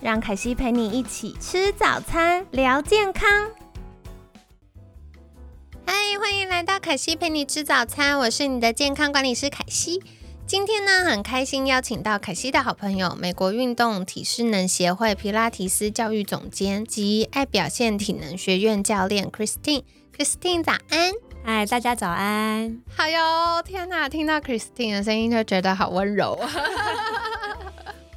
让凯西陪你一起吃早餐，聊健康。嗨，欢迎来到凯西陪你吃早餐，我是你的健康管理师凯西。今天呢，很开心邀请到凯西的好朋友，美国运动体适能协会皮拉提斯教育总监及爱表现体能学院教练 Christine。Christine，早安！嗨，大家早安！好哟，天哪，听到 Christine 的声音就觉得好温柔。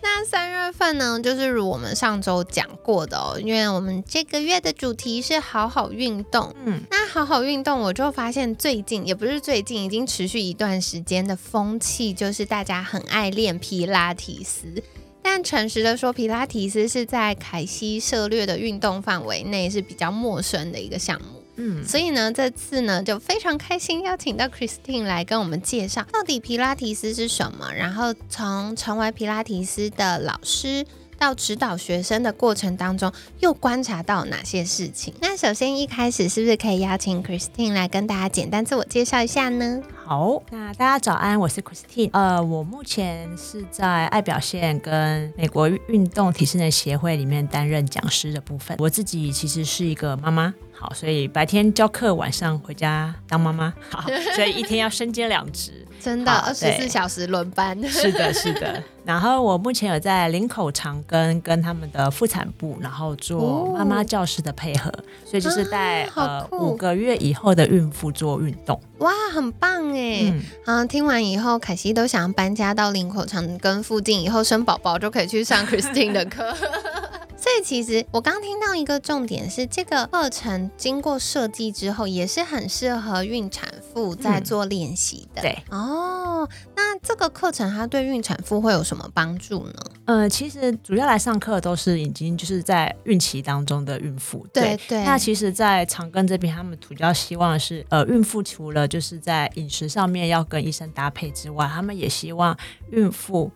那三月份呢，就是如我们上周讲过的哦，因为我们这个月的主题是好好运动。嗯，那好好运动，我就发现最近也不是最近，已经持续一段时间的风气，就是大家很爱练皮拉提斯。但诚实的说，皮拉提斯是在凯西涉略的运动范围内是比较陌生的一个项目。嗯，所以呢，这次呢就非常开心邀请到 Christine 来跟我们介绍到底皮拉提斯是什么，然后从成为皮拉提斯的老师到指导学生的过程当中，又观察到哪些事情。那首先一开始是不是可以邀请 Christine 来跟大家简单自我介绍一下呢？好，那大家早安，我是 Christine，呃，我目前是在爱表现跟美国运动体适能协会里面担任讲师的部分。我自己其实是一个妈妈。好，所以白天教课，晚上回家当妈妈。好，所以一天要身兼两职，真的二十四小时轮班。是的，是的。然后我目前有在林口长庚跟他们的妇产部，然后做妈妈教师的配合，所以就是带呃五个月以后的孕妇做运动。哇，很棒哎！啊，听完以后，凯西都想要搬家到林口长庚附近，以后生宝宝就可以去上 Christine 的课。所以其实我刚听到一个重点是，这个课程经过设计之后，也是很适合孕产妇在做练习的。对哦，那这个课程它对孕产妇会有什么帮助呢？呃，其实主要来上课都是已经就是在孕期当中的孕妇。对对。那其实，在长庚这边，他们主要希望是，呃，孕妇除了就是在饮食上面要跟医生搭配之外，他们也希望孕妇。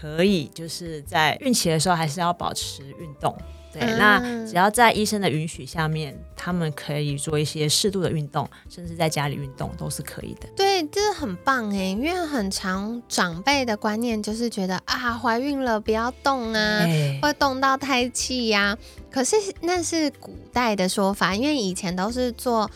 可以，就是在孕期的时候还是要保持运动。对，那只要在医生的允许下面，他们可以做一些适度的运动，甚至在家里运动都是可以的。对，这很棒哎，因为很长长辈的观念就是觉得啊，怀孕了不要动啊，会动到胎气呀。可是那是古代的说法，因为以前都是做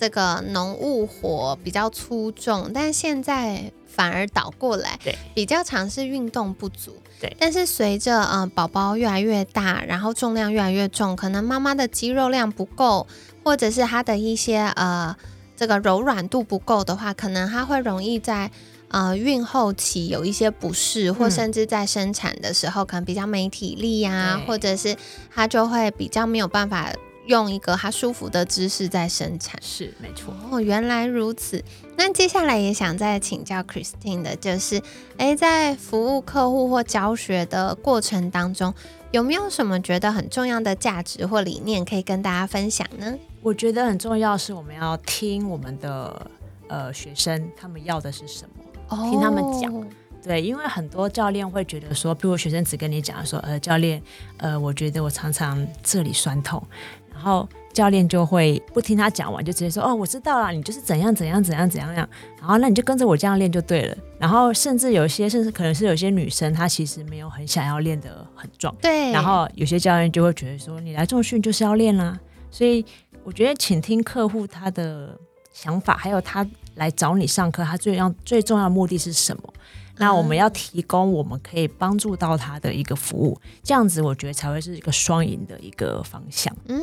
这个农务活比较粗重，但现在。反而倒过来，对，比较尝试运动不足，对。但是随着嗯宝宝越来越大，然后重量越来越重，可能妈妈的肌肉量不够，或者是她的一些呃这个柔软度不够的话，可能她会容易在呃孕后期有一些不适，或甚至在生产的时候可能比较没体力呀，或者是她就会比较没有办法。用一个他舒服的姿势在生产，是没错哦。原来如此，那接下来也想再请教 Christine 的，就是，哎，在服务客户或教学的过程当中，有没有什么觉得很重要的价值或理念可以跟大家分享呢？我觉得很重要是我们要听我们的呃学生他们要的是什么，听他们讲。对，因为很多教练会觉得说，比如学生只跟你讲说，呃，教练，呃，我觉得我常常这里酸痛。然后教练就会不听他讲完，就直接说：“哦，我知道了，你就是怎样怎样怎样怎样样。”然后那你就跟着我这样练就对了。然后甚至有些，甚至可能是有些女生，她其实没有很想要练得很壮。对。然后有些教练就会觉得说：“你来重训就是要练啦。”所以我觉得，请听客户他的想法，还有他来找你上课，他最要最重要的目的是什么？那我们要提供我们可以帮助到他的一个服务，这样子我觉得才会是一个双赢的一个方向。嗯，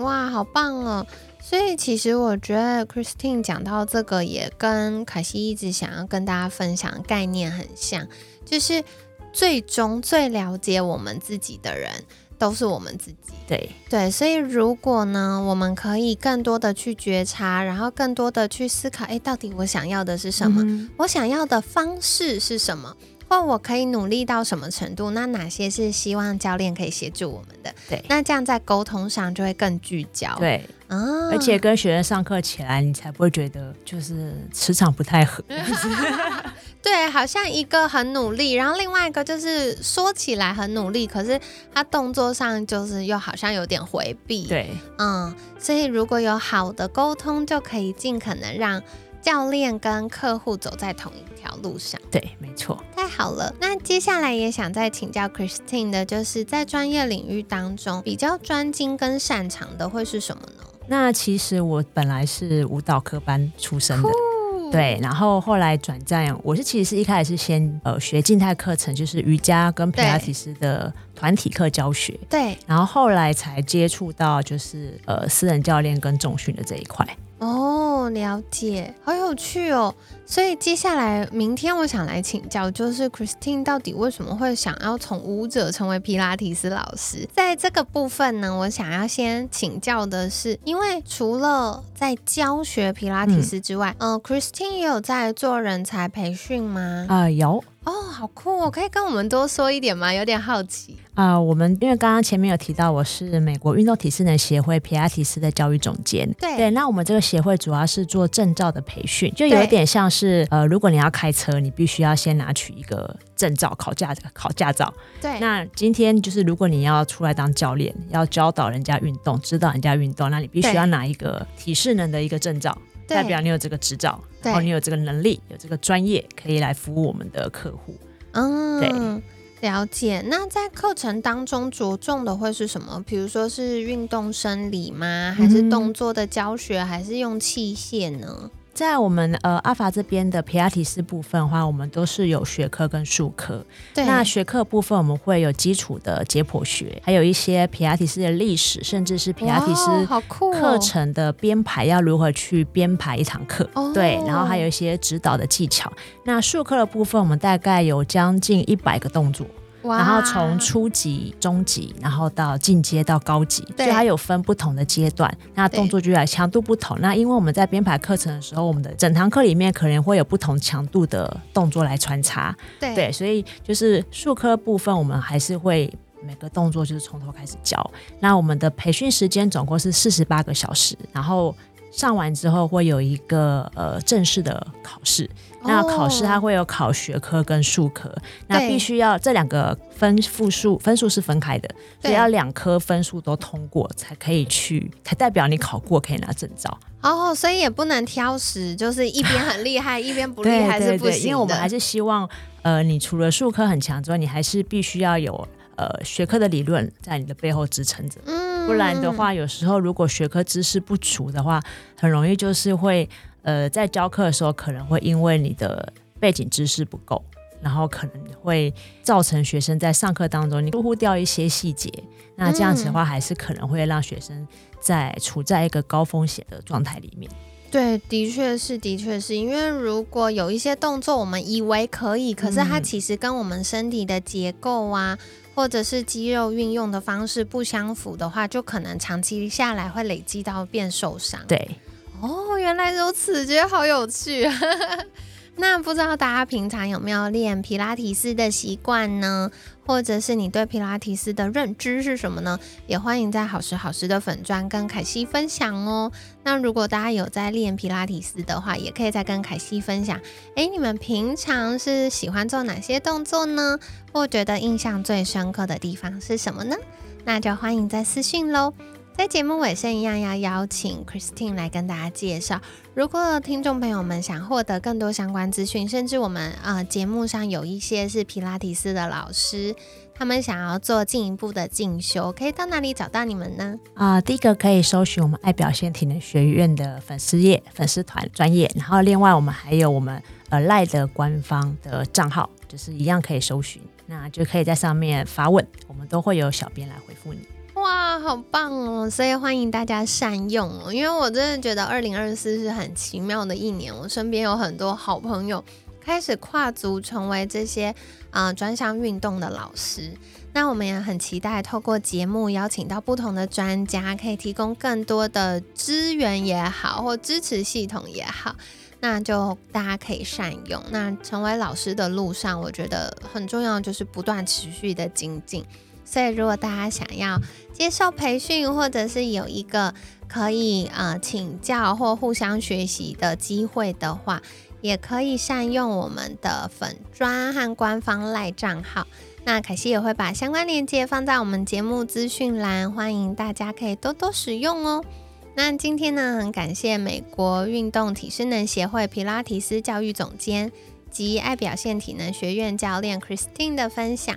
哇，好棒哦！所以其实我觉得 Christine 讲到这个，也跟凯西一直想要跟大家分享的概念很像，就是最终最了解我们自己的人。都是我们自己，对对，所以如果呢，我们可以更多的去觉察，然后更多的去思考，哎，到底我想要的是什么？我想要的方式是什么？或我可以努力到什么程度？那哪些是希望教练可以协助我们的？对，那这样在沟通上就会更聚焦。对，啊，而且跟学生上课起来，你才不会觉得就是磁场不太合。对，好像一个很努力，然后另外一个就是说起来很努力，可是他动作上就是又好像有点回避。对，嗯，所以如果有好的沟通，就可以尽可能让。教练跟客户走在同一条路上，对，没错，太好了。那接下来也想再请教 Christine 的，就是在专业领域当中比较专精跟擅长的会是什么呢？那其实我本来是舞蹈科班出身的，对，然后后来转战，我是其实是一开始是先呃学静态课程，就是瑜伽跟普拉提斯的团体课教学，对，然后后来才接触到就是呃私人教练跟重训的这一块。哦，了解，好有趣哦。所以接下来明天我想来请教，就是 Christine 到底为什么会想要从舞者成为皮拉提斯老师？在这个部分呢，我想要先请教的是，因为除了在教学皮拉提斯之外，呃，Christine 也有在做人才培训吗？啊，有。哦，好酷！哦！可以跟我们多说一点吗？有点好奇啊。我们因为刚刚前面有提到，我是美国运动体适能协会皮亚提斯的教育总监。对对，那我们这个协会主要是做证照的培训，就有点像是呃，如果你要开车，你必须要先拿取一个证照，考驾考驾照。对。那今天就是如果你要出来当教练，要教导人家运动，指导人家运动，那你必须要拿一个体适能的一个证照。代表你有这个执照，然后你有这个能力，有这个专业，可以来服务我们的客户。嗯，对，了解。那在课程当中着重的会是什么？比如说是运动生理吗？还是动作的教学？还是用器械呢？在我们呃阿法这边的皮亚提斯部分的话，我们都是有学科跟术科。对，那学科部分我们会有基础的解剖学，还有一些皮亚提斯的历史，甚至是皮亚提斯课程的编排，要如何去编排一堂课。对，然后还有一些指导的技巧。那术科的部分，我们大概有将近一百个动作。然后从初级、中级，然后到进阶到高级，所以它有分不同的阶段。那动作就来强度不同。那因为我们在编排课程的时候，我们的整堂课里面可能会有不同强度的动作来穿插。对，所以就是术科部分，我们还是会每个动作就是从头开始教。那我们的培训时间总共是四十八个小时，然后上完之后会有一个呃正式的考试。那考试它会有考学科跟术科，那必须要这两个分复数分数是分开的，所以要两科分数都通过才可以去，才代表你考过可以拿证照。哦，所以也不能挑食，就是一边很厉害，一边不厉害是不行的。因为我们还是希望，呃，你除了术科很强之外，你还是必须要有呃学科的理论在你的背后支撑着。嗯，不然的话，有时候如果学科知识不足的话，很容易就是会。呃，在教课的时候，可能会因为你的背景知识不够，然后可能会造成学生在上课当中你疏忽掉一些细节。那这样子的话，还是可能会让学生在处在一个高风险的状态里面。对，的确是，的确是因为如果有一些动作我们以为可以，可是它其实跟我们身体的结构啊，或者是肌肉运用的方式不相符的话，就可能长期下来会累积到变受伤。对。哦，原来如此，觉得好有趣。那不知道大家平常有没有练皮拉提斯的习惯呢？或者是你对皮拉提斯的认知是什么呢？也欢迎在好时好时的粉砖跟凯西分享哦。那如果大家有在练皮拉提斯的话，也可以再跟凯西分享。诶，你们平常是喜欢做哪些动作呢？或觉得印象最深刻的地方是什么呢？那就欢迎在私信喽。在节目尾声一样要邀请 Christine 来跟大家介绍。如果听众朋友们想获得更多相关资讯，甚至我们呃节目上有一些是皮拉提斯的老师，他们想要做进一步的进修，可以到哪里找到你们呢？啊，第一个可以搜寻我们爱表现体能学院的粉丝页、粉丝团专业，然后另外我们还有我们呃赖的官方的账号，就是一样可以搜寻，那就可以在上面发问，我们都会有小编来回复你。哇，好棒哦！所以欢迎大家善用哦，因为我真的觉得二零二四是很奇妙的一年。我身边有很多好朋友开始跨足成为这些啊专项运动的老师。那我们也很期待透过节目邀请到不同的专家，可以提供更多的资源也好，或支持系统也好。那就大家可以善用。那成为老师的路上，我觉得很重要就是不断持续的精进。所以如果大家想要接受培训，或者是有一个可以呃请教或互相学习的机会的话，也可以善用我们的粉砖和官方赖账号。那凯西也会把相关链接放在我们节目资讯栏，欢迎大家可以多多使用哦。那今天呢，很感谢美国运动体适能协会皮拉提斯教育总监及爱表现体能学院教练 Christine 的分享。